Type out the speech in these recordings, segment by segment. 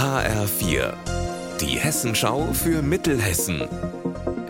HR4, die Hessenschau für Mittelhessen.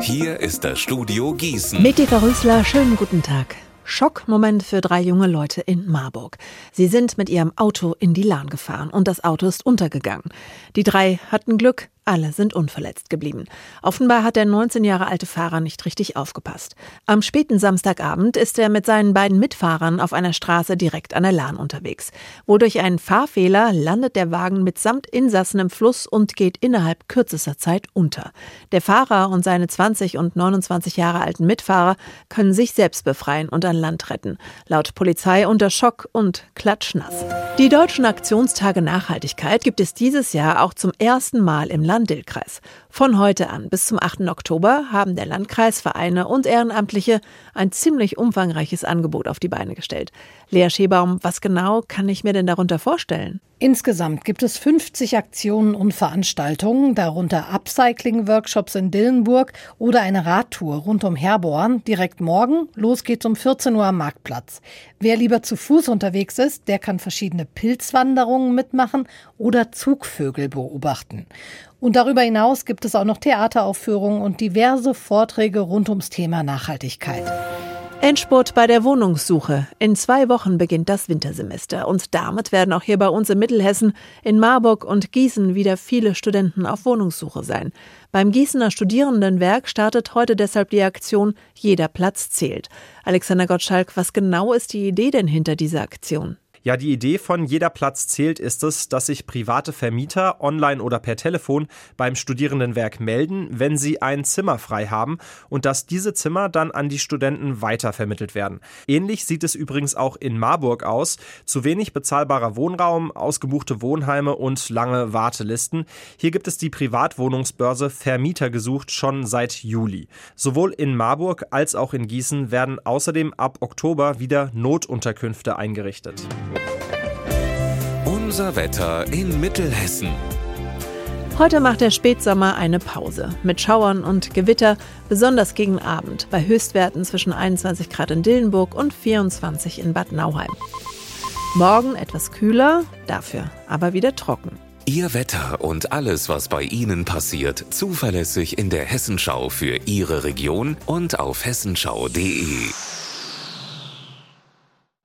Hier ist das Studio Gießen. Mit Eva schönen guten Tag. Schockmoment für drei junge Leute in Marburg. Sie sind mit ihrem Auto in die Lahn gefahren und das Auto ist untergegangen. Die drei hatten Glück, alle sind unverletzt geblieben. Offenbar hat der 19 Jahre alte Fahrer nicht richtig aufgepasst. Am späten Samstagabend ist er mit seinen beiden Mitfahrern auf einer Straße direkt an der Lahn unterwegs. Wodurch ein Fahrfehler landet der Wagen mitsamt Insassen im Fluss und geht innerhalb kürzester Zeit unter. Der Fahrer und seine 20 und 29 Jahre alten Mitfahrer können sich selbst befreien und an Land retten. Laut Polizei unter Schock und klatschnass. Die deutschen Aktionstage Nachhaltigkeit gibt es dieses Jahr auch zum ersten Mal im Land Lahn-Dill-Kreis. Von heute an bis zum 8. Oktober haben der Landkreis, Vereine und Ehrenamtliche ein ziemlich umfangreiches Angebot auf die Beine gestellt. Lea Schebaum, was genau kann ich mir denn darunter vorstellen? Insgesamt gibt es 50 Aktionen und Veranstaltungen, darunter Upcycling-Workshops in Dillenburg oder eine Radtour rund um Herborn. Direkt morgen, los geht's um 14 Uhr am Marktplatz. Wer lieber zu Fuß unterwegs ist, der kann verschiedene Pilzwanderungen mitmachen oder Zugvögel beobachten. Und darüber hinaus gibt es auch noch Theateraufführungen und diverse Vorträge rund ums Thema Nachhaltigkeit. Endspurt bei der Wohnungssuche. In zwei Wochen beginnt das Wintersemester und damit werden auch hier bei uns in Mittelhessen, in Marburg und Gießen wieder viele Studenten auf Wohnungssuche sein. Beim Gießener Studierendenwerk startet heute deshalb die Aktion Jeder Platz zählt. Alexander Gottschalk, was genau ist die Idee denn hinter dieser Aktion? Ja, die Idee von jeder Platz zählt ist es, dass sich private Vermieter online oder per Telefon beim Studierendenwerk melden, wenn sie ein Zimmer frei haben und dass diese Zimmer dann an die Studenten weitervermittelt werden. Ähnlich sieht es übrigens auch in Marburg aus. Zu wenig bezahlbarer Wohnraum, ausgebuchte Wohnheime und lange Wartelisten. Hier gibt es die Privatwohnungsbörse Vermieter gesucht schon seit Juli. Sowohl in Marburg als auch in Gießen werden außerdem ab Oktober wieder Notunterkünfte eingerichtet. Unser Wetter in Mittelhessen. Heute macht der Spätsommer eine Pause. Mit Schauern und Gewitter, besonders gegen Abend, bei Höchstwerten zwischen 21 Grad in Dillenburg und 24 in Bad Nauheim. Morgen etwas kühler, dafür aber wieder trocken. Ihr Wetter und alles, was bei Ihnen passiert, zuverlässig in der Hessenschau für Ihre Region und auf hessenschau.de.